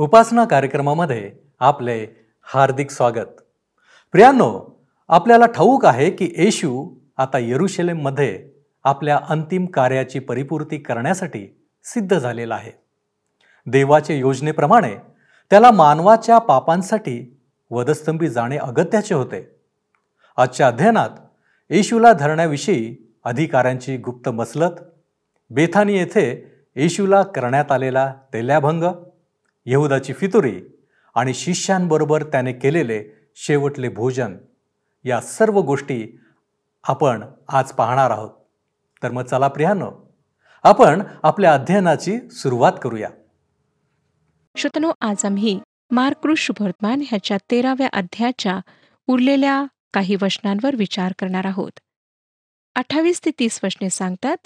उपासना कार्यक्रमामध्ये आपले हार्दिक स्वागत. प्रियांनो आपल्याला ठाऊक आहे की येशू आता येरुशलेममध्ये आपल्या अंतिम कार्याची परिपूर्ती करण्यासाठी सिद्ध झालेला आहे. देवाच्या योजनेप्रमाणे त्याला मानवाच्या पापांसाठी वधस्तंभी जाणे अगत्याचे होते. आजच्या अध्ययनात येशूला धरण्याविषयी अधिकाऱ्यांची गुप्त मसलत बेथानी येथे येशूला करण्यात आलेला तेल्याभंग यहुदाची फितुरी आणि शिष्यांबरोबर त्याने केलेले शेवटले भोजन या सर्व गोष्टी आपण आज पाहणार आहोत. तर मग चला प्रियानो आपण आपल्या अध्ययनाची सुरुवात करूया. श्रोतनो आज आम्ही मार्कृष शुभवर्तमान ह्याच्या तेराव्या अध्यायाच्या उरलेल्या काही वचनांवर विचार करणार आहोत. अठ्ठावीस ते तीस वचने सांगतात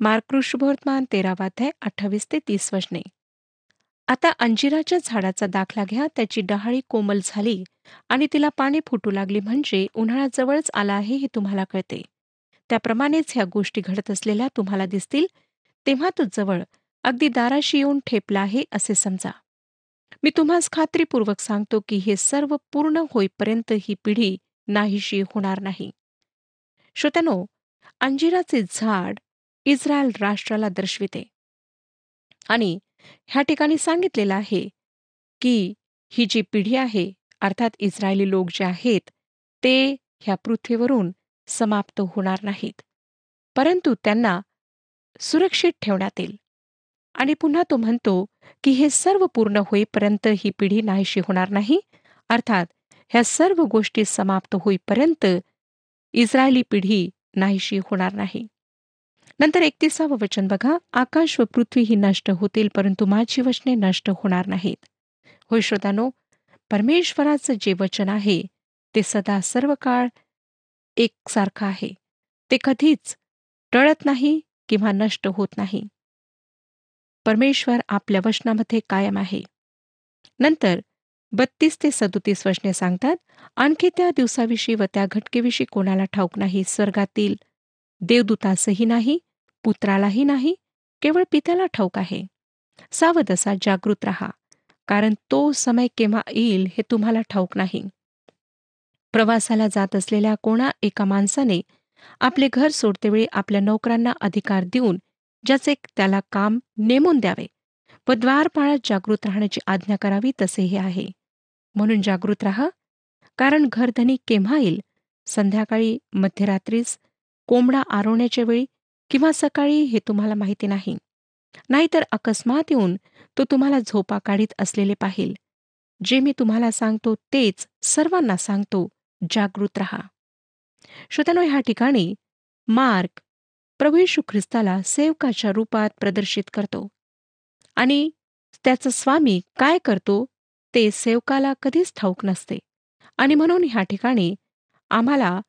मार्कृष शुभवर्तमान तेरावा अध्याय अठ्ठावीस ते तीस वचने. आता अंजिराच्या झाडाचा दाखला घ्या त्याची डहाळी कोमल झाली आणि तिला पाणी फुटू लागली म्हणजे उन्हाळा जवळच आला आहे हे तुम्हाला कळते. त्याप्रमाणेच ह्या गोष्टी घडत असलेल्या तुम्हाला दिसतील. तेव्हा तो जवळ अगदी दाराशी येऊन ठेपला आहे असे समजा. मी तुम्हास खात्रीपूर्वक सांगतो की हे सर्व पूर्ण होईपर्यंत ही पिढी नाहीशी होणार नाही. श्रोत्यानो अंजिराचे झाड इस्रायल राष्ट्राला दर्शविते. आणि ह्या ठिकाणी सांगितलेलं आहे की ही जी पिढी आहे अर्थात इस्रायली लोक जे आहेत ते ह्या पृथ्वीवरून समाप्त होणार नाहीत. परंतु त्यांना सुरक्षित ठेवण्यात येईल. आणि पुन्हा तो म्हणतो की हे सर्व पूर्ण होईपर्यंत ही पिढी नाहीशी होणार नाही अर्थात ह्या सर्व गोष्टी समाप्त होईपर्यंत इस्रायली पिढी नाहीशी होणार नाही. नंतर एकतीसावं वचन बघा. आकाश व पृथ्वी ही नष्ट होतील परंतु माझी वचने नष्ट होणार नाहीत. होय श्रोतानो परमेश्वराचं जे वचन आहे ते सदा सर्व काळ एकसारखं आहे. ते कधीच टळत नाही किंवा नष्ट होत नाही. परमेश्वर आपल्या वचनामध्ये कायम आहे. नंतर बत्तीस ते सदोतीस वचने सांगतात आणखी त्या दिवसाविषयी व त्या घटकेविषयी कोणाला ठाऊक नाही. स्वर्गातील देवदूतासही नाही पुत्रालाही नाही केवळ पित्याला ठाऊक आहे. सावध असा जागृत राहा कारण तो समय केव्हा येईल हे तुम्हाला ठाऊक नाही. प्रवासाला जात असलेल्या कोणा एका माणसाने आपले घर सोडतेवेळी आपल्या नोकरांना अधिकार देऊन ज्याचे त्याला काम नेमून द्यावे व द्वारपाळात जागृत राहण्याची आज्ञा करावी तसे हे आहे. म्हणून जागृत राहा कारण घरधनी केव्हा येईल? संध्याकाळी मध्यरात्रीस कोंबडा आरवण्याच्या वेळी किंवा सकाळी हे तुम्हाला माहिती नाही. नाहीतर अकस्मात येऊन तो तुम्हाला झोपा काढीत असलेले पाहिल. जे मी तुम्हाला सांगतो तेच सर्वांना सांगतो. जागृत रहा. श्रोत्यानो ह्या ठिकाणी मार्क प्रभू येशू ख्रिस्ताला सेवकाच्या रूपात प्रदर्शित करतो. आणि त्याचा स्वामी काय करतो? ते सेवकाला कधीच ठाऊक नसते. आणि म्हणून ह्या ठिकाणी आम्हाला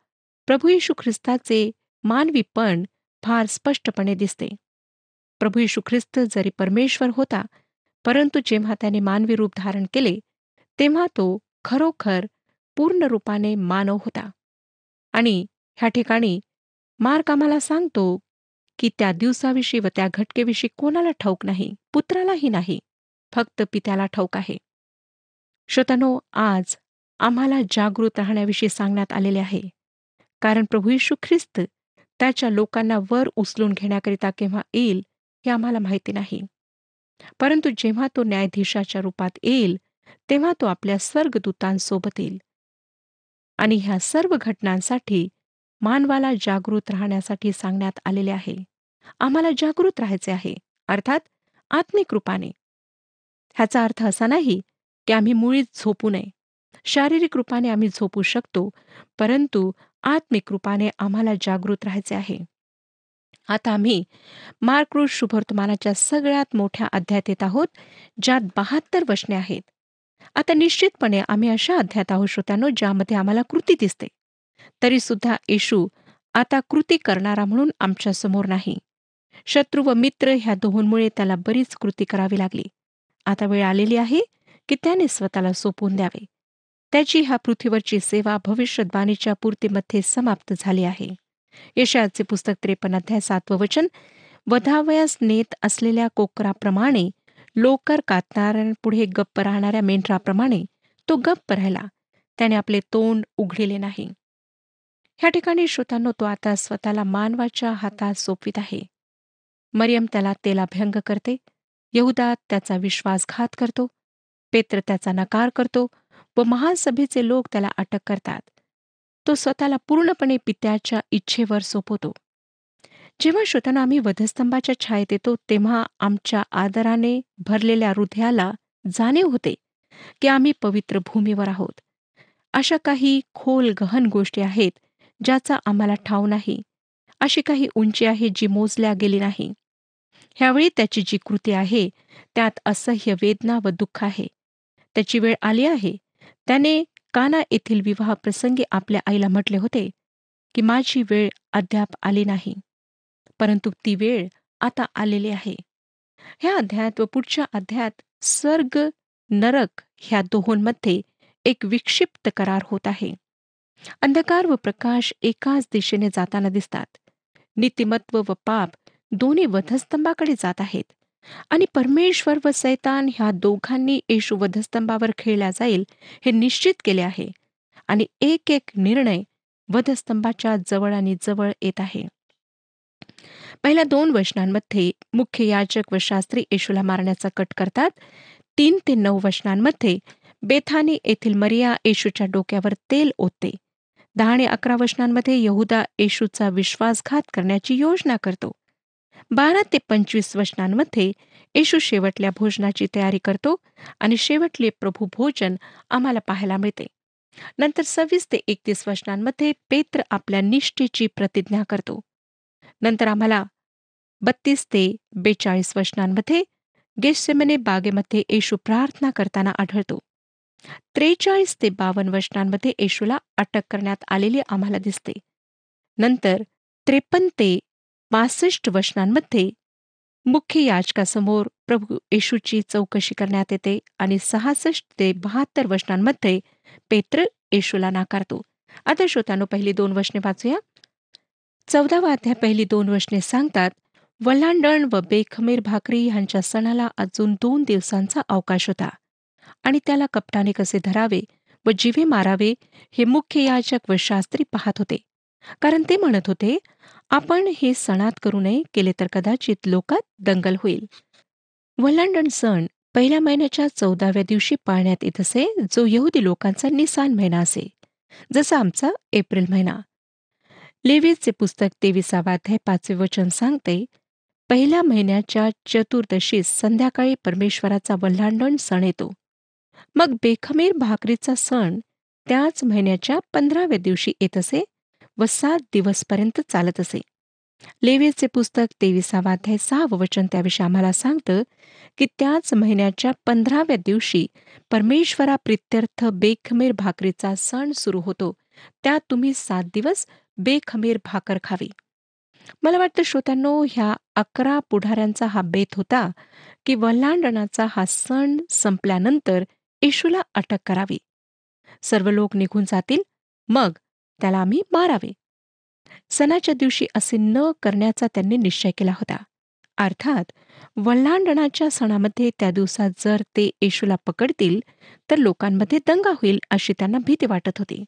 प्रभू येशू ख्रिस्ताचे मानवीपण फार स्पष्टपणे दिसते. प्रभू येशू ख्रिस्त जरी परमेश्वर होता परंतु जेव्हा त्याने मानवी रूप धारण केले तेव्हा तो खरोखर पूर्ण रूपाने मानव होता. आणि ह्या ठिकाणी मार्क आम्हाला सांगतो की त्या दिवसाविषयी व त्या घटकेविषयी कोणाला ठाऊक नाही पुत्रालाही नाही फक्त पित्याला ठाऊक आहे. श्रोतनो आज आम्हाला जागृत राहण्याविषयी सांगण्यात आलेले आहे. कारण प्रभू यशू ख्रिस्त त्याच्या लोकांना वर उचलून घेण्याकरिता केव्हा येईल हे आम्हाला माहिती नाही. परंतु जेव्हा तो न्यायाधीशाच्या रूपात येईल तेव्हा तो आपल्या स्वर्गदूतांसोबत येईल. आणि ह्या सर्व घटनांसाठी मानवाला जागृत राहण्यासाठी सांगण्यात आलेले आहे. आम्हाला जागृत राहायचे आहे अर्थात आत्मिक रूपाने. ह्याचा अर्थ असा नाही की आम्ही मुळीच झोपू नये. शारीरिक रूपाने आम्ही झोपू शकतो परंतु आत्मिक रूपाने आम्हाला जागृत राहायचे आहे. आता आम्ही मार्कृष शुभवर्तमानाच्या सगळ्यात मोठ्या अध्यायात येत आहोत ज्यात बहात्तर वचने आहेत. आता निश्चितपणे आम्ही अशा अध्यात आहोत श्रोत्यानो ज्यामध्ये आम्हाला कृती दिसते. तरी सुद्धा येशू आता कृती करणारा म्हणून आमच्यासमोर नाही. शत्रू व मित्र ह्या दोहोंमुळे त्याला बरीच कृती करावी लागली. आता वेळ आलेली आहे की त्याने स्वतःला सोपवून द्यावे. त्याची ह्या पृथ्वीवरची सेवा भविष्यद्वाणीच्या पूर्तीमध्ये समाप्त झाली आहे. यशाचे पुस्तक त्रेपन्न अध्याय सातवं वचन वधावयास नेत असलेल्या कोकराप्रमाणे लोकर कातणाऱ्यांपुढे गप्प राहणाऱ्या मेंढराप्रमाणे तो गप्प राहिला. त्याने आपले तोंड उघडिले नाही. ह्या ठिकाणी श्रोतांनो तो आता स्वतःला मानवाच्या हातात सोपवित आहे. मरियम त्याला तेला भंग करते. यहुदा त्याचा विश्वासघात करतो. पेत्र त्याचा नकार करतो. व महासभेचे लोक त्याला अटक करतात. तो स्वतःला पूर्णपणे पित्याच्या इच्छेवर सोपवतो. जेव्हा श्रोतांना आम्ही वधस्तंभाच्या छायेत येतो तेव्हा आमच्या आदराने भरलेल्या हृदयाला जाणीव होते की आम्ही पवित्र भूमीवर आहोत. अशा काही खोल गहन गोष्टी आहेत ज्याचा आम्हाला ठाव नाही. अशी काही उंची आहे जी मोजल्या गेली नाही. ह्यावेळी त्याची जी कृती आहे त्यात असह्य वेदना व दुःख आहे. त्याची वेळ आली आहे. त्याने काना येथील विवाह प्रसंगी आपल्या आईला म्हटले होते की माझी वेळ अद्याप आली नाही परंतु ती वेळ आता आलेली आहे. ह्या अध्यायात व पुढच्या अध्यायात स्वर्ग नरक ह्या दोहोंमध्ये एक विक्षिप्त करार होत आहे. अंधकार व प्रकाश एकाच दिशेने जाताना दिसतात. नीतिमत्व व पाप दोन्ही वधस्तंभाकडे जात आहेत. आणि परमेश्वर व सैतान ह्या दोघांनी येशू वधस्तंभावर खेळला जाईल हे निश्चित केले आहे. आणि एक एक निर्णय वधस्तंभाच्या जवळ आणि जवळ येत आहे. पहिल्या दोन वचनांमध्ये मुख्य याचक व शास्त्री येशूला मारण्याचा कट करतात. तीन ते नऊ वचनांमध्ये बेथानी येथील मरिया येशूच्या डोक्यावर तेल ओतते. दहा आणि अकरा वचनांमध्ये यहुदा येशूचा विश्वासघात करण्याची योजना करतो. बारा ते पंचवीस वचनांमध्ये येशू शेवटल्या भोजनाची तयारी करतो आणि शेवटले प्रभू भोजन आम्हाला पाहायला मिळते. नंतर सव्वीस ते एकतीस वचनांमध्ये पेत्र आपल्या निष्ठेची प्रतिज्ञा करतो. नंतर आम्हाला बत्तीस ते बेचाळीस वचनांमध्ये गेसेमने बागेमध्ये येशू प्रार्थना करताना आढळतो. त्रेचाळीस ते बावन्न वचनांमध्ये येशूला अटक करण्यात आलेली आम्हाला दिसते. नंतर त्रेपन्न ते पासष्ट वचनांमध्ये मुख्य याचकासमोर प्रभू येशूची चौकशी करण्यात येते आणि सहासष्ट ते बहात्तर वचनांमध्ये पेत्र येशूला नाकारतो. आता श्रोतानो पहिली दोन वचने वाचूया. चौदावा अध्याय पहिली दोन वचने सांगतात वल्हांडण व बेखमीर भाकरी ह्यांच्या सणाला अजून दोन दिवसांचा अवकाश होता. आणि त्याला कपटाने कसे धरावे व जीवे मारावे हे मुख्य याचक व शास्त्री पाहत होते. कारण ते म्हणत होते आपण हे सणात करू नये केले तर कदाचित लोकात दंगल होईल. वल्हांडण सण पहिल्या महिन्याच्या चौदाव्या दिवशी पाळण्यात येत असे जो यहुदी लोकांचा निसान महिना असे जसा आमचा एप्रिल महिना. लेवीचे पुस्तक तेविसावा अध्याय पाचवे वचन सांगते पहिल्या महिन्याच्या चतुर्दशीस संध्याकाळी परमेश्वराचा वल्हांडण सण येतो. मग बेखमीर भाकरीचा सण त्याच महिन्याच्या पंधराव्या दिवशी येत असे व सात दिवसपर्यंत चालत असे. लेवेचे पुस्तक तेविसावा अध्याय सहावं वचन त्याविषयी आम्हाला सांगतं की त्याच महिन्याच्या पंधराव्या दिवशी परमेश्वरा प्रित्यर्थ बेखमीर भाकरीचा सण सुरू होतो. त्यात तुम्ही सात दिवस बेखमीर भाकर खावी. मला वाटतं श्रोत्यांनो ह्या अकरा पुढाऱ्यांचा हा बेत होता की वल्लांडणाचा हा सण संपल्यानंतर येशूला अटक करावी. सर्व लोक निघून जातील. मग त्याला आम्ही मारावे सणाच्या दिवशी असे न करण्याचा त्यांनी निश्चय केला होता. अर्थात वल्हांडणाच्या सणामध्ये त्या दिवसात जर ते येशूला पकडतील तर लोकांमध्ये दंगा होईल अशी त्यांना भीती वाटत होती.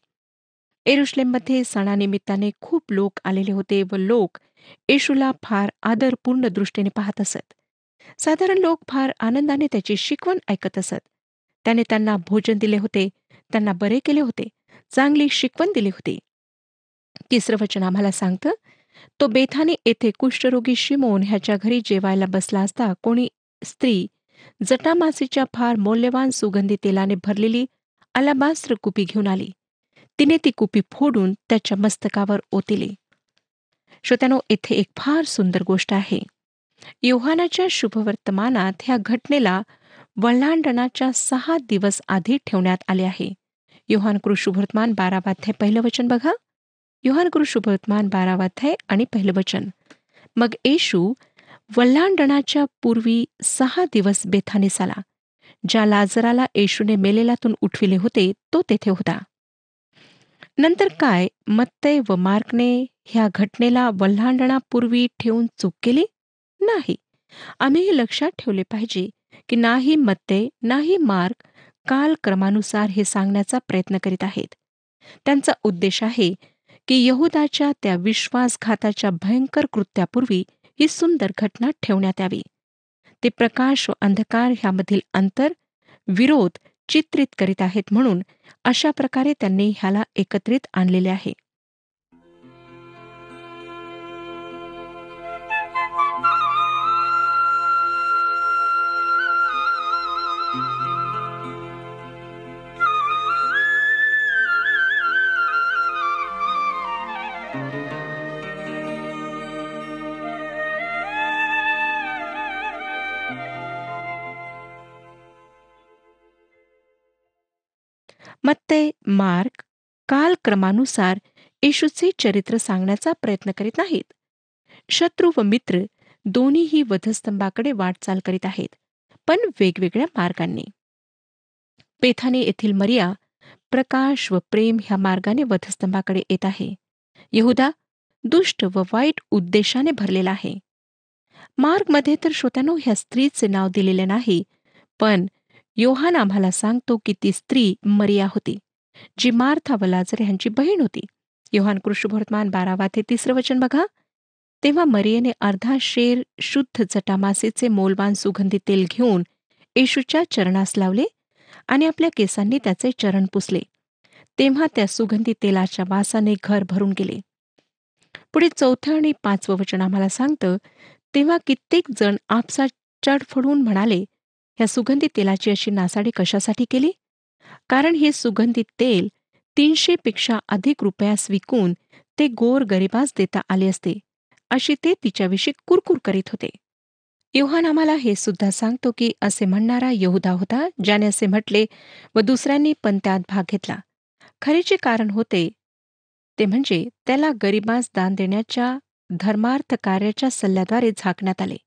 एरुश्लेममध्ये सणानिमित्ताने खूप लोक आलेले होते व लोक येशूला फार आदरपूर्ण दृष्टीने पाहत असत. साधारण लोक फार आनंदाने त्याची शिकवण ऐकत असत. त्याने त्यांना भोजन दिले होते त्यांना बरे केले होते. चांगली शिकवण दिली होती. तिसरं वचन आम्हाला सांगतं तो बेथाने येथे कुष्ठरोगी शिमोन ह्याच्या घरी जेवायला बसला असता कोणी स्त्री जटामासीच्या फार मौल्यवान सुगंधी तेलाने भरलेली अलाबास्त्र कुपी घेऊन आली. तिने ती कुपी फोडून त्याच्या मस्तकावर ओतिली. श्रोत्यानो येथे एक फार सुंदर गोष्ट आहे. योहानाच्या शुभवर्तमानात ह्या घटनेला वल्हांडणाच्या सहा दिवस आधी ठेवण्यात आले आहे. योहान शुभवर्तमान बारावाध्याय पहिलं वचन बघा. योहान शुभवर्तमान बारावाध्याय आणि पहिलं वचन. मग येशू वल्हांडणाच्या पूर्वी सहा दिवस बेथानेस आला ज्या लाजराला येशूने मेलेलातून उठविले होते तो तेथे होता. नंतर काय मत्तय व मार्कने ह्या घटनेला वल्हांडणापूर्वी ठेवून चूक केली? नाही. आम्ही हे लक्षात ठेवले पाहिजे की नाही मत्ते नाही मार्क कालक्रमानुसार हे सांगण्याचा प्रयत्न करीत आहेत. त्यांचा उद्देश आहे की यहुदाच्या त्या विश्वासघाताच्या भयंकर कृत्यापूर्वी ही सुंदर घटना ठेवण्यात यावी. ते प्रकाश व अंधकार ह्यामधील अंतर विरोध चित्रित करीत आहेत म्हणून अशा प्रकारे त्यांनी ह्याला एकत्रित आणलेले आहे. मत्ते मार्क कालक्रमानुसार येशूचे चरित्र सांगण्याचा प्रयत्न करीत नाहीत. शत्रू व मित्र दोन्हीही वधस्तंभाकडे वाटचाल करीत आहेत पण वेगवेगळ्या मार्गांनी. पेथाने येथील मरिया प्रकाश व प्रेम ह्या मार्गाने वधस्तंभाकडे येत आहे. यहुदा दुष्ट व वाईट उद्देशाने भरलेला आहे. मार्गमध्ये तर श्रोत्यानो ह्या स्त्रीचे नाव दिलेले नाही पण योहान आम्हाला सांगतो की ती स्त्री मरिया होती जी मार्था वलाजर यांची ह्यांची बहीण होती. योहान कृष्णभोर्तमान बारावा ते तिसरं वचन बघा. तेव्हा मरियेने अर्धा शेर शुद्ध जटामासेचे मोलवान सुगंधी तेल घेऊन येशूच्या चरणास लावले आणि आपल्या केसांनी त्याचे चरण पुसले. तेव्हा त्या सुगंधी तेलाच्या वासाने घर भरून गेले. पुढे चौथं आणि पाचवं वचन आम्हाला सांगतं तेव्हा कित्येक जण आपसा चढफडून म्हणाले ह्या सुगंधी तेलाची अशी नासाडी कशासाठी केली? कारण हे सुगंधित तेल तीनशेपेक्षा अधिक रुपयास विकून ते गोर गरिबास देता आले असते अशी ते तिच्याविषयी कुरकुर करीत होते. योहान आम्हाला हे सुद्धा सांगतो की असे म्हणणारा यहुदा होता ज्याने असे म्हटले व दुसऱ्यांनी पण त्यात भाग घेतला. खरेचे कारण होते ते म्हणजे त्याला गरिबास दान देण्याच्या धर्मार्थ कार्याच्या सल्ल्याद्वारे झाकण्यात आले.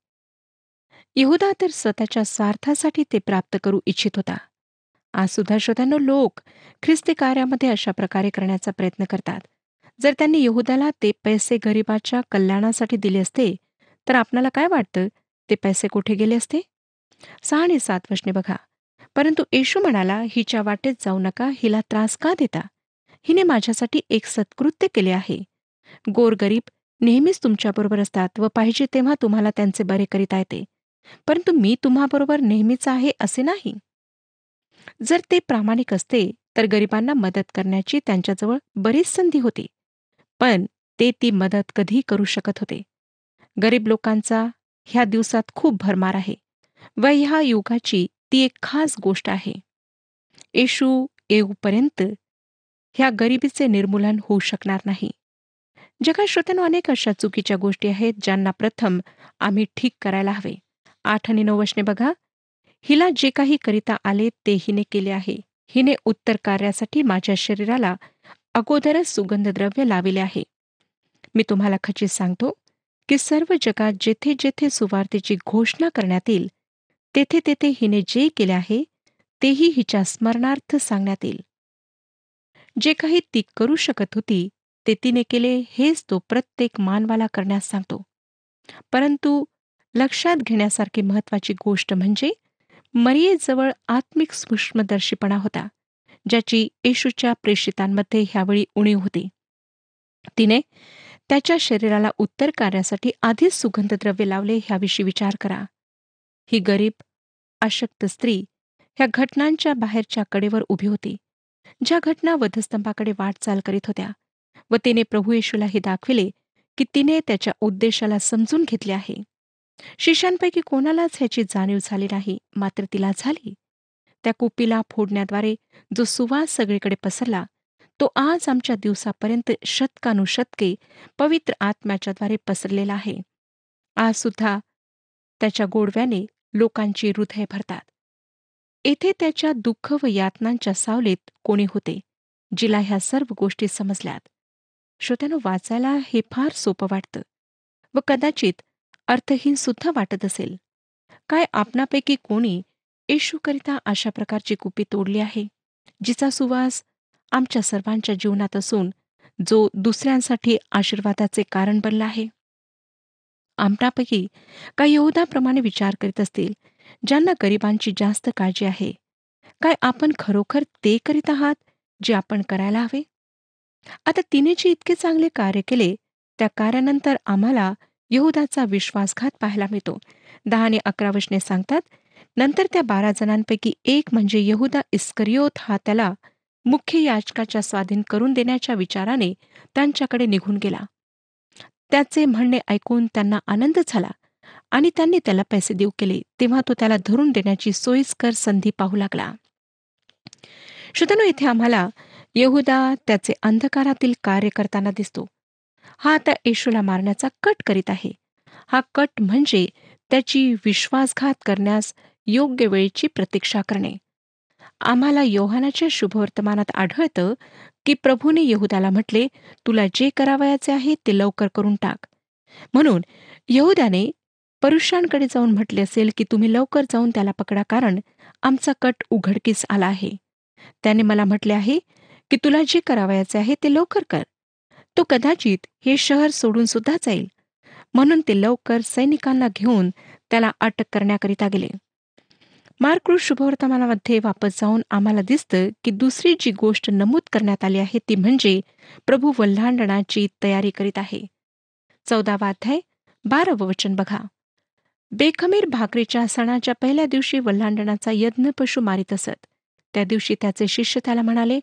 यहुदा तर स्वतःच्या स्वार्थासाठी ते प्राप्त करू इच्छित होता. आज सुद्धा श्रोत्यानो लोक ख्रिस्ती कार्यामध्ये अशा प्रकारे करण्याचा प्रयत्न करतात. जर त्यांनी यहुदाला ते पैसे गरिबाच्या कल्याणासाठी दिले असते तर आपणाला काय वाटतं? ते पैसे कुठे गेले असते? सहा आणि सात वशने बघा. परंतु येशू म्हणाला हिच्या वाटेत जाऊ नका हिला त्रास का देता? हिने माझ्यासाठी एक सत्कृत्य केले आहे. गोरगरीब नेहमीच तुमच्याबरोबर असतात व पाहिजे तेव्हा तुम्हाला त्यांचे बरे करीता येते परंतु मी तुम्हाबरोबर नेहमीच आहे असे नाही. जर ते प्रामाणिक असते तर गरिबांना मदत करण्याची त्यांच्याजवळ बरीच संधी होती. पण ते ती मदत कधी करू शकत होते. गरीब लोकांचा ह्या दिवसात खूप भरमार आहे. व ह्या युगाची ती एक खास गोष्ट आहे. येशू येऊपर्यंत ह्या गरिबीचे निर्मूलन होऊ शकणार नाही. जगात श्रोत्यानो अनेक अशा चुकीच्या गोष्टी आहेत ज्यांना प्रथम आम्ही ठीक करायला हवे. आठ आणि नऊ वशने बघा. हिला जे काही करिता आले ते हिने केले आहे. हिने उत्तर कार्यासाठी माझ्या शरीराला अगोदरच सुगंधद्रव्य लाविले आहे. मी तुम्हाला खचित सांगतो की सर्व जगात जेथे जेथे सुवार्तेची घोषणा करण्यात येईल तेथे तेथे हिने जे केले आहे तेही हिच्या स्मरणार्थ सांगण्यात येईल. जे काही ती करू शकत होती ते तिने केले हेच तो प्रत्येक मानवाला करण्यास सांगतो. परंतु लक्षात घेण्यासारखी महत्वाची गोष्ट म्हणजे मरियेजवळ आत्मिक सूक्ष्मदर्शीपणा होता ज्याची येशूच्या प्रेषितांमध्ये ह्यावेळी उणीव होती. तिने त्याच्या शरीराला उत्तर कार्यासाठी आधीच सुगंधद्रव्य लावले ह्याविषयी विचार करा. ही गरीब अशक्त स्त्री ह्या घटनांच्या बाहेरच्या कडेवर उभी होती ज्या घटना वधस्तंभाकडे वाटचाल करीत होत्या व तिने प्रभू येशूला हे दाखविले की तिने त्याच्या उद्देशाला समजून घेतले आहे. शिष्यांपैकी कोणालाच ह्याची जाणीव झाली नाही मात्र तिला झाली. त्या कुपीला फोडण्याद्वारे जो सुवास सगळीकडे पसरला तो आज आमच्या दिवसापर्यंत शतकानुशतके पवित्र आत्म्याच्याद्वारे पसरलेला आहे. आज सुद्धा त्याच्या गोडव्याने लोकांची हृदय भरतात. येथे त्याच्या दुःख व यातनांच्या सावलीत कोणी होते जिला ह्या सर्व गोष्टी समजल्यात. श्रोत्यानं वाचायला हे फार सोपं वाटतं व कदाचित अर्थहीन सुद्धा वाटत असेल. काय आपणापैकी कोणी येशूकरिता अशा प्रकारची कुपी तोडली आहे जिचा सुवास आमच्या सर्वांच्या जीवनात असून जो दुसऱ्यांसाठी आशीर्वादाचे कारण बनला आहे? आमच्यापैकी काही यहुदाप्रमाणे विचार करीत असतील ज्यांना गरिबांची जास्त काळजी आहे. काय आपण खरोखर ते करीत आहात जे आपण करायला हवे? आता तिने जे इतके चांगले कार्य केले त्या कार्यानंतर आम्हाला यहुदाचा विश्वासघात पाहायला मिळतो. दहा आणि अकरा वचने सांगतात नंतर त्या बारा जणांपैकी एक म्हणजे यहुदा इस्करियोत हा त्याला मुख्य याचकाच्या स्वाधीन करून देण्याच्या विचाराने त्यांच्याकडे निघून गेला. त्याचे म्हणणे ऐकून त्यांना आनंद झाला आणि त्यांनी त्याला पैसे देऊ केले. तेव्हा तो त्याला धरून देण्याची सोयीस्कर संधी पाहू लागला. श्रोतनो इथे आम्हाला यहुदा त्याचे अंधकारातील कार्य करताना दिसतो. हा आता येशूला मारण्याचा कट करीत आहे. हा कट म्हणजे त्याची विश्वासघात करण्यास योग्य वेळेची प्रतीक्षा करणे. आम्हाला योहानाच्या शुभवर्तमानात आढळतं की प्रभूने यहुदाला म्हटले तुला जे करावयाचे आहे ते लवकर करून टाक. म्हणून यहुदाने परुषांकडे जाऊन म्हटले असेल की तुम्ही लवकर जाऊन त्याला पकडा कारण आमचा कट उघडकीस आला आहे. त्याने मला म्हटले आहे की तुला जे करावयाचे आहे ते लवकर कर. तो कदाचित हे शहर सोडून सुद्धा जाईल. म्हणून ते लवकर सैनिकांना घेऊन त्याला अटक करण्याकरिता गेले. मार्कृ शुभवर्तमानामध्ये वापस जाऊन आम्हाला दिसतं की दुसरी जी गोष्ट नमूद करण्यात आली आहे ती म्हणजे प्रभू वल्हांडणाची तयारी करीत आहे. चौदावा अध्याय बारावं वचन बघा. बेखमीर भाकरीच्या सणाच्या पहिल्या दिवशी वल्हांडणाचा यज्ञ पशु मारित असत. त्या दिवशी त्याचे शिष्य त्याला म्हणाले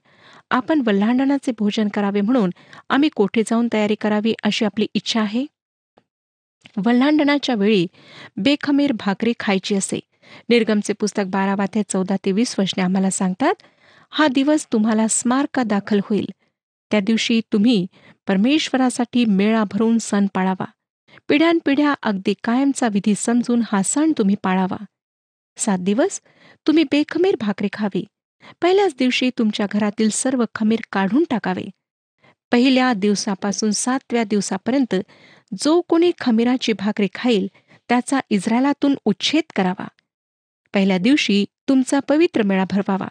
आपण वल्हांडणाचे भोजन करावे म्हणून आम्ही कोठे जाऊन तयारी करावी अशी आपली इच्छा आहे? वल्हांडणाच्या वेळी बेखमीर भाकरी खायची असे. निर्गमचे पुस्तक बारा ते चौदा ते वीस वर्षने आम्हाला सांगतात हा दिवस तुम्हाला स्मारका दाखल होईल. त्या दिवशी तुम्ही परमेश्वरासाठी मेळा भरून सण पाळावा. पिढ्यानपिढ्या अगदी कायमचा विधी समजून हा सण तुम्ही पाळावा. सात दिवस तुम्ही बेखमीर भाकरी खावी. पहिल्याच दिवशी तुमच्या घरातील सर्व खमीर काढून टाकावे. पहिल्या दिवसापासून सातव्या दिवसापर्यंत जो कोणी खमीराची भाकरी खाईल त्याचा इस्रायलातून उच्छेद करावा. पहिल्या दिवशी तुमचा पवित्र मेळा भरवावा.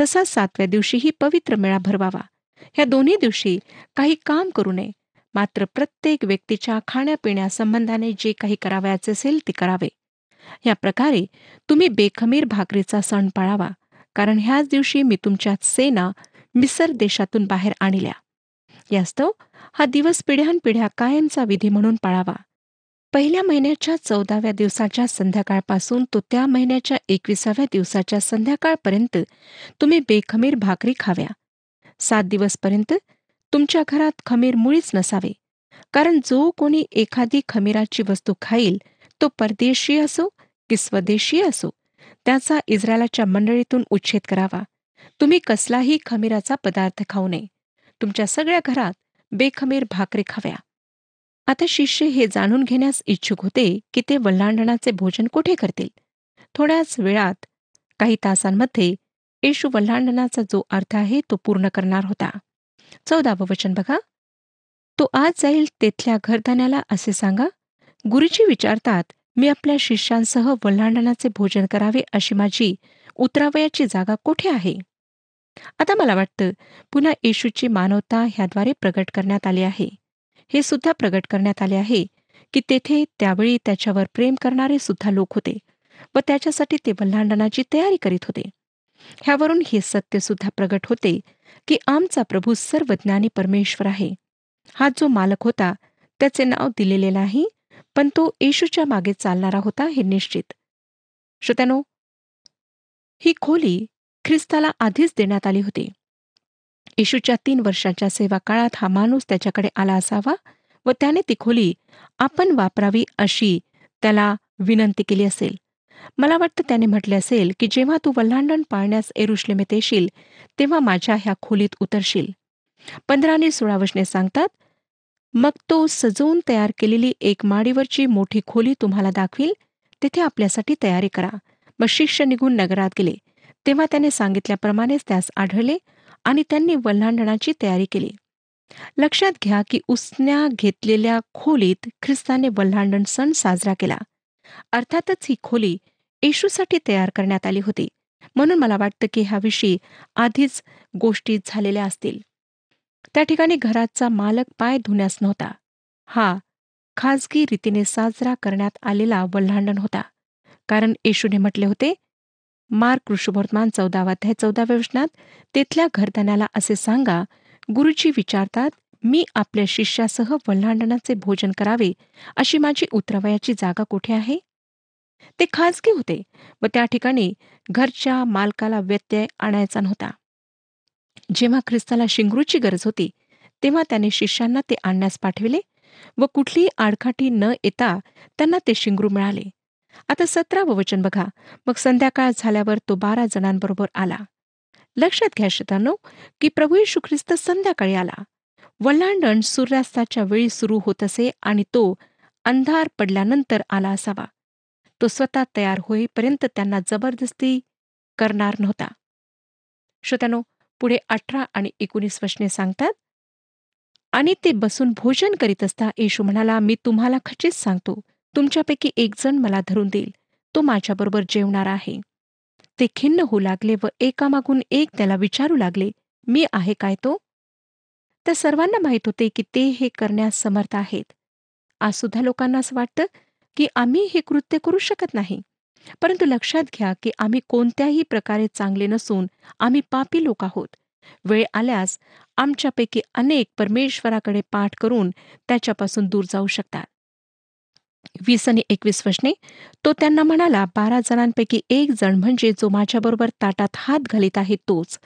तसाच सातव्या दिवशीही पवित्र मेळा भरवावा. ह्या दोन्ही दिवशी काही काम करू नये. मात्र प्रत्येक व्यक्तीच्या खाण्यापिण्यासंबंधाने जे काही करावयाचे असेल ते करावे. या प्रकारे तुम्ही बेखमीर भाकरीचा सण पाळावा. कारण ह्याच दिवशी मी तुमच्या सेना मिसर देशातून बाहेर आणल्या. यास्तव हा दिवस पिढ्यानपिढ्या कायमचा विधी म्हणून पाळावा. पहिल्या महिन्याच्या चौदाव्या दिवसाच्या संध्याकाळपासून तो त्या महिन्याच्या एकविसाव्या दिवसाच्या संध्याकाळपर्यंत तुम्ही बेखमीर भाकरी खाव्या. सात दिवसपर्यंत तुमच्या घरात खमीर मुळीच नसावे. कारण जो कोणी एखादी खमीराची वस्तू खाईल तो परदेशी असो की स्वदेशी असो त्याचा इस्रायलाच्या मंडळीतून उच्छेद करावा. तुम्ही कसलाही खमीराचा पदार्थ खाऊ नये. तुमच्या सगळ्या घरात बेखमीर भाकरी खाव्या. आता शिष्य हे जाणून घेण्यास इच्छुक होते की ते वल्लांडणाचे भोजन कुठे करतील? थोड्याच वेळात काही तासांमध्ये येशू वल्हांडणाचा जो अर्थ आहे तो पूर्ण करणार होता. चौदावं वचन बघा. तो आज जाईल तेथल्या घरधान्याला असे सांगा गुरुजी विचारतात मी आपल्या शिष्यांसह वल्हांडणाचे भोजन करावे अशी माझी उतरावयाची जागा कुठे आहे? आता मला वाटतं पुन्हा येशूची मानवता ह्याद्वारे प्रगट करण्यात आली आहे. हे सुद्धा प्रगट करण्यात आले आहे की तेथे त्यावेळी त्याच्यावर प्रेम करणारे सुद्धा लोक होते व त्याच्यासाठी ते वल्हांडणाची तयारी करीत होते. ह्यावरून हे सत्य सुद्धा प्रगट होते की आमचा प्रभू सर्वज्ञानी परमेश्वर आहे. हा जो मालक होता त्याचे नाव दिलेले नाही पण तो येशूच्या मागे चालणारा होता हे निश्चित. श्रोत्यानो ही खोली ख्रिस्ताला आधीच देण्यात आली होती. येशूच्या तीन वर्षाच्या सेवा काळात हा माणूस त्याच्याकडे आला असावा व त्याने ती खोली आपण वापरावी अशी त्याला विनंती केली असेल. मला वाटतं त्याने म्हटले असेल की जेव्हा तू वल्हांडण पाळण्यास एरुश्लेमेत येशील तेव्हा माझ्या ह्या खोलीत उतरशील. पंधरा आणि सोळा वशने सांगतात मग तो सजवून तयार केलेली एक माडीवरची मोठी खोली तुम्हाला दाखवील. तेथे आपल्यासाठी तयारी करा. मग शिष्य निघून नगरात गेले. तेव्हा त्याने सांगितल्याप्रमाणेच त्यास आढळले आणि त्यांनी वल्हांडणाची तयारी केली. लक्षात घ्या की उसण्या घेतलेल्या खोलीत ख्रिस्ताने वल्हांडण सण साजरा केला. अर्थातच ही खोली येशूसाठी तयार करण्यात आली होती. म्हणून मला वाटतं की ह्याविषयी आधीच गोष्टी झालेल्या असतील. त्या ठिकाणी घराचा मालक पाय धुण्यास नव्हता. हा खाजगी रीतीने साजरा करण्यात आलेला वल्हांडण होता. कारण येशूने म्हटले होते मार्क ऋषुवर्तमान चौदावा चौदाव्या वचनात तेथल्या घरदाण्याला असे सांगा गुरुजी विचारतात मी आपल्या शिष्यासह वल्हांडणाचे भोजन करावे अशी माझी उतरवयाची जागा कुठे आहे? ते खाजगी होते व त्या ठिकाणी घरच्या मालकाला व्यत्यय आणायचा नव्हता. जेव्हा ख्रिस्ताला शिंगरूची गरज होती तेव्हा त्याने शिष्यांना ते आणण्यास पाठविले व कुठलीही आडखाटी न येता त्यांना ते शिंगरू मिळाले. आता सतरावं वचन बघा. मग संध्याकाळ झाल्यावर तो बारा जणांबरोबर आला. लक्षात घ्या श्रोतांनो की प्रभू येशू ख्रिस्त संध्याकाळी आला. वल्लांडण सूर्यास्ताच्या वेळी सुरू होत असे आणि तो अंधार पडल्यानंतर आला असावा. तो स्वतः तयार होईपर्यंत त्यांना जबरदस्ती करणार नव्हता. श्रोत्यानो पुढे अठरा आणि एकोणीस वचने सांगतात. आणि ते बसून भोजन करीत असता येशू म्हणाला मी तुम्हाला खचित सांगतो. तुमच्यापैकी एक जण मला धरून देईल. तो माझ्याबरोबर जेवणार आहे. ते खिन्न होऊ लागले व एकामागून एक त्याला विचारू लागले मी आहे काय तो? त्या सर्वांना माहीत होते की ते हे करण्यास समर्थ आहेत. आज सुद्धा लोकांना असं वाटतं की आम्ही हे कृत्य करू शकत नाही. परंतु लक्षात घ्या की आम्ही कोणत्याही प्रकारे चांगले नसून आम्ही पापी लोक आहोत. वेळ आल्यास आमच्यापैकी अनेक परमेश्वराकडे पाठ करून त्याच्यापासून दूर जाऊ शकतात. वीस आणि एकवीस वचने तो त्यांना म्हणाला बारा जणांपैकी एक जण म्हणजे जो माझ्याबरोबर ताटात हात घालीत आहे तोच.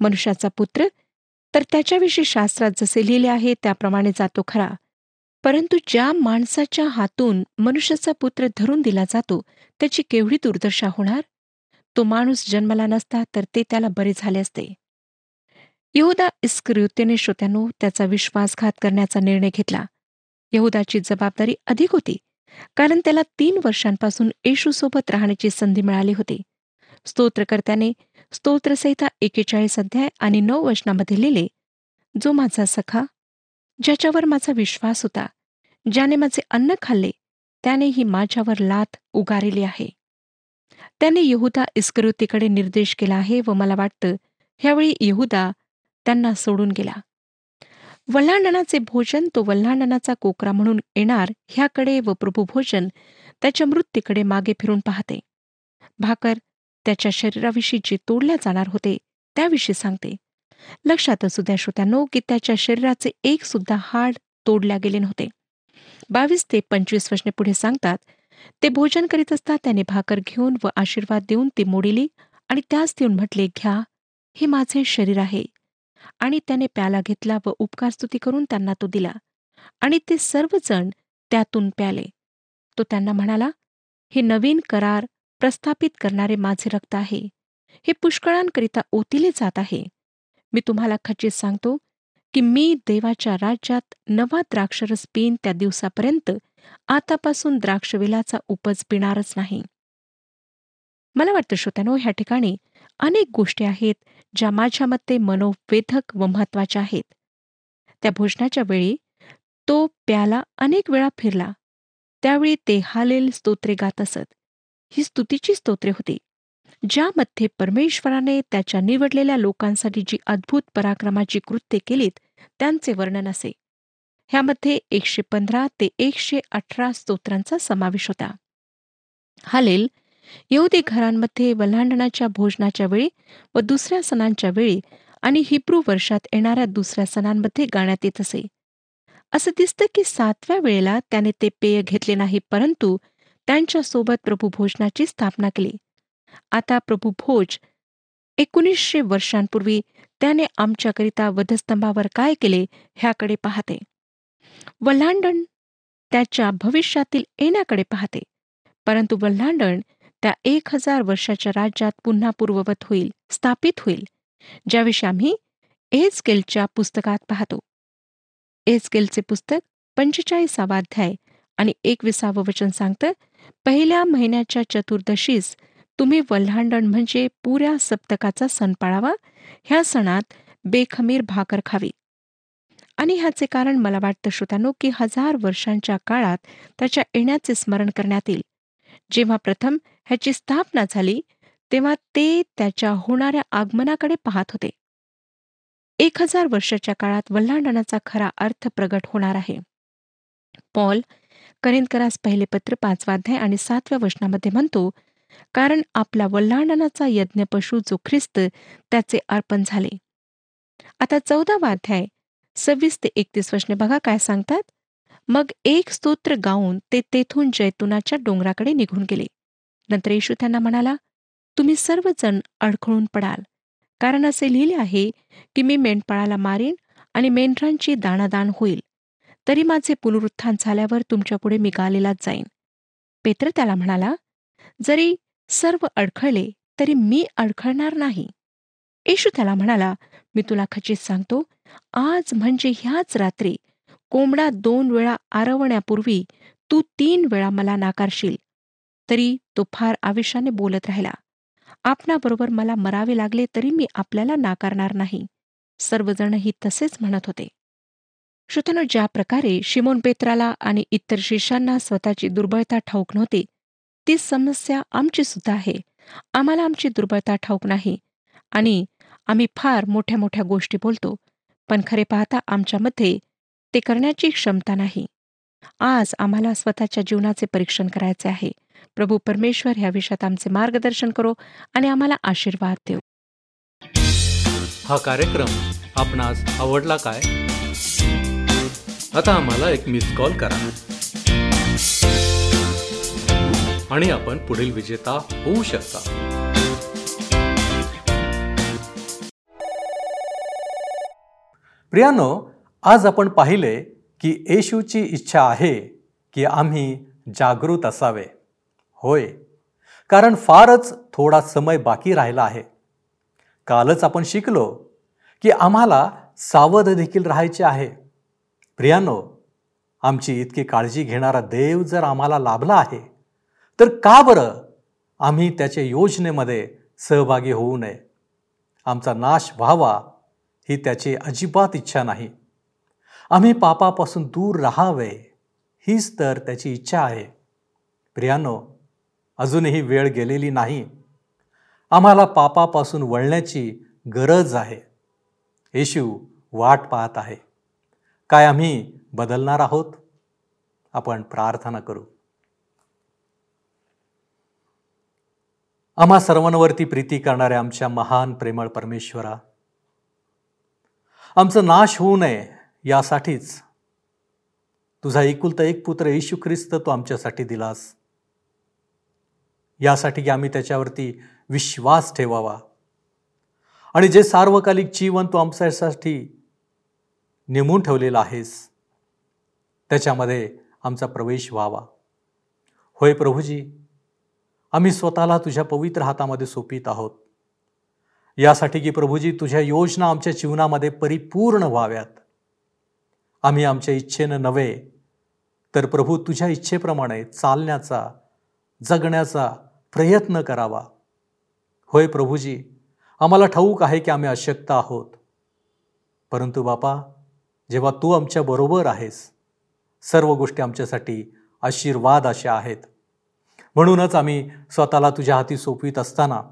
मनुष्याचा पुत्र? तर त्याच्याविषयी शास्त्रात जसे लिहिले आहे त्याप्रमाणे जातो खरा. परंतु ज्या माणसाच्या हातून मनुष्याचा पुत्र धरून दिला जातो त्याची केवढी दुर्दशा होणार? तो माणूस जन्मला नसता तर ते त्याला बरे झाले असते. यहुदा इस्क्रियुतेने श्रोत्यानो त्याचा विश्वासघात करण्याचा निर्णय घेतला. यहुदाची जबाबदारी अधिक होती कारण त्याला तीन वर्षांपासून येशूसोबत राहण्याची संधी मिळाली होती. स्तोत्रकर्त्याने स्तोत्रसहिता एकेचाळीस अध्याय आणि नऊ वचनामध्ये लिहिले जो माझा सखा ज्याच्यावर माझा विश्वास होता ज्याने माझे अन्न खाल्ले त्याने ही माझ्यावर लात उगारेली आहे. त्याने यहुदा इस्करुतीकडे निर्देश केला आहे व मला वाटतं ह्यावेळी यहुदा त्यांना सोडून गेला. वल्हांडणाचे भोजन तो वल्हांडणाचा कोकरा म्हणून येणार ह्याकडे व प्रभुभोजन त्याच्या मृत्यूकडे मागे फिरून पाहते. भाकर त्याच्या शरीराविषयी जे तोडल्या जाणार होते त्याविषयी सांगते. लक्षात असू द्या श्रोत्यानो की त्याच्या शरीराचे एक सुद्धा हाड तोडल्या गेले नव्हते. बावीस ते पंचवीस वर्षने पुढे सांगतात ते भोजन करीत असता त्याने भाकर घेऊन व आशीर्वाद देऊन ती मोडिली आणि त्याच देऊन म्हटले घ्या हे माझे शरीर आहे. आणि त्याने प्याला घेतला व उपकार स्तुती करून त्यांना तो दिला. आणि ते सर्वजण त्यातून प्याले. तो त्यांना म्हणाला हे नवीन करार प्रस्थापित करणारे माझे रक्त आहे. हे पुष्कळांकरिता ओतिले जात आहे. मी तुम्हाला खचित सांगतो की मी देवाच्या राज्यात नवा द्राक्षरस पिन त्या दिवसापर्यंत आतापासून द्राक्षवेलाचा उपज पिणारच नाही. मला वाटतं श्रोत्यानो ह्या ठिकाणी अनेक गोष्टी आहेत ज्या माझ्या मते मनोवेधक व महत्त्वाच्या आहेत. त्या भोजनाच्या वेळी तो प्याला अनेक वेळा फिरला. त्यावेळी ते हालेल स्तोत्रे गात असत. ही स्तुतीची स्तोत्रे होती. ज्यामध्ये परमेश्वराने त्याच्या निवडलेल्या लोकांसाठी जी अद्भुत पराक्रमाची कृत्ये केलीत त्यांचे वर्णन असे. ह्यामध्ये एकशे पंधरा ते एकशे अठरा स्तोत्रांचा समावेश होता. हालेल. येऊदी घरांमध्ये वल्हांडणाच्या भोजनाच्या वेळी व दुसऱ्या सणांच्या वेळी आणि हिब्रू वर्षात येणाऱ्या दुसऱ्या सणांमध्ये गाण्यात येत असे. असं दिसतं की सातव्या वेळेला त्याने ते पेय घेतले नाही परंतु त्यांच्यासोबत प्रभू भोजनाची स्थापना केली. आता प्रभू भोज. एकोणीसशे वर्षांपूर्वी त्याने आमच्याकरिता वधस्तंभावर काय केले ह्याकडे पाहते. वल्हांडण त्याच्या भविष्यातील येण्याकडे पाहते. परंतु वल्हांडण त्या एक हजार वर्षाच्या राज्यात पुन्हा पूर्ववत होईल स्थापित होईल. ज्याविषयी आम्ही एजकेलच्या पुस्तकात पाहतो. एजकेलचे पुस्तक पंचेचाळीसावा अध्याय आणि एकविसावं वचन सांगतं पहिल्या महिन्याच्या चतुर्दशीस तुम्ही वल्हांडण म्हणजे पुऱ्या सप्तकाचा सण पाळावा. ह्या सणात बेखमीर भाकर खावी. आणि ह्याचे कारण मला वाटतं श्रोतानो की हजार वर्षांच्या काळात त्याच्या येण्याचे स्मरण करण्यात येईल. जेव्हा प्रथम ह्याची स्थापना झाली तेव्हा ते त्याच्या होणाऱ्या आगमनाकडे पाहत होते. एक हजार वर्षाच्या काळात वल्हांडणाचा खरा अर्थ प्रगट होणार आहे. पॉल करेंदकरास पहिले पत्र पाचवा अध्याय आणि सातव्या वचनामध्ये म्हणतो कारण आपला वल्हांडणाचा यज्ञपशू जो ख्रिस्त त्याचे अर्पण झाले. आता चौदावा अध्याय सव्वीस ते एकतीस वचने बघा काय सांगतात. मग एक स्तोत्र गाऊन ते तेथून जैतुनाच्या डोंगराकडे निघून गेले. नंतर येशू त्यांना म्हणाला तुम्ही सर्वजण अडखळून पडाल. कारण असे लिहिले आहे की मी मेंढपाळाला मारेन आणि मेंढरांची दाणादाण होईल. तरी माझे पुनरुत्थान झाल्यावर तुमच्यापुढे मी गालेलाच जाईन. पेत्र त्याला म्हणाला जरी सर्व अडखळले तरी मी अडखळणार नाही. येशू त्याला म्हणाला मी तुला खचित सांगतो आज म्हणजे ह्याच रात्री कोंबडा दोन वेळा आरवण्यापूर्वी तू तीन वेळा मला नाकारशील तरी तो फार आवेशाने बोलत राहिला. आपणाबरोबर मला मरावे लागले तरी मी आपल्याला नाकारणार नाही. सर्वजणही तसेच म्हणत होते. श्रोतनो ज्या प्रकारे शिमोन पेत्राला आणि इतर शिष्यांना स्वतःची दुर्बळता ठाऊक नव्हती ती समस्या आमची सुद्धा आहे. आम्हाला आमची दुर्बळता ठाऊक नाही. आणि आम्ही फार मोठ्या मोठ्या गोष्टी बोलतो पण खरे पाहता आमच्यामध्ये ते करण्याची क्षमता नाही. आज आम्हाला स्वतःच्या जीवनाचे परीक्षण करायचे आहे. प्रभू परमेश्वर ह्या विषयात आमचे मार्गदर्शन करो आणि आम्हाला आशीर्वाद देऊ हा कार्यक्रम आपणास आवडला काय? आता आम्हाला एक मिस कॉल करा. आणि आपण पुढील विजेता होऊ शकता. प्रियानो आज आपण पाहिले की येशूची इच्छा आहे की आम्ही जागृत असावे. होय कारण फारच थोडा समय बाकी राहिला आहे. कालच आपण शिकलो की आम्हाला सावध देखील राहायचे आहे. प्रियानो आमची इतकी काळजी घेणारा देव जर आम्हाला लाभला आहे तर का बरं आम्ही त्याच्या योजनेमध्ये सहभागी होऊ नये? आमचा नाश व्हावा ही त्याची अजिबात इच्छा नाही. आम्ही पापापासून दूर राहावे हीच तर त्याची इच्छा आहे. प्रियानो अजूनही वेळ गेलेली नाही. आम्हाला पापापासून वळण्याची गरज आहे. येशू वाट पाहत आहे. काय आम्ही बदलणार आहोत? आपण प्रार्थना करू. आम्हा सर्वांवरती प्रीती करणाऱ्या आमच्या महान प्रेमळ परमेश्वरा आमचं नाश होऊ नये यासाठीच तुझा एकुलता एक पुत्र येशू ख्रिस्त तू आमच्यासाठी दिलास. यासाठी की आम्ही त्याच्यावरती विश्वास ठेवावा. आणि जे सार्वकालिक जीवन तू आमच्यासाठी नेमून ठेवलेलं आहेस त्याच्यामध्ये आमचा प्रवेश व्हावा. होय प्रभूजी आम्ही स्वतःला तुझ्या पवित्र हातामध्ये सोपित आहोत. यासाठी की प्रभूजी तुझ्या योजना आमच्या जीवनामध्ये परिपूर्ण व्हाव्यात. आम्ही आमच्या इच्छेनं नव्हे तर प्रभू तुझ्या इच्छेप्रमाणे चालण्याचा जगण्याचा प्रयत्न करावा. होय प्रभूजी आम्हाला ठाऊक आहे की आम्ही अशक्त आहोत. परंतु बापा जेव्हा तू आमच्या बरोबर आहेस सर्व गोष्टी आमच्यासाठी आशीर्वाद अशा आहेत. म्हणूनच आम्ही स्वतःला तुझ्या हाती सोपवीत असताना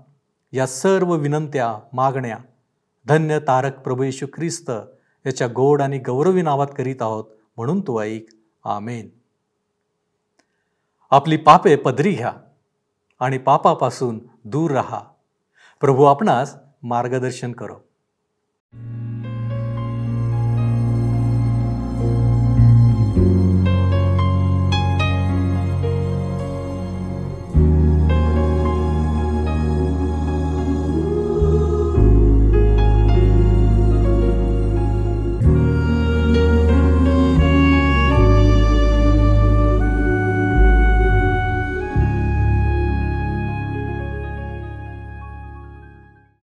या सर्व विनंत्या मागण्या धन्य तारक प्रभू येशू ख्रिस्त याच्या गोड आणि गौरवी नावात करीत आहोत म्हणून तू ऐक. आमेन. आपली पापे पदरी घ्या आणि पापापासून दूर राहा. प्रभू आपणास मार्गदर्शन करो.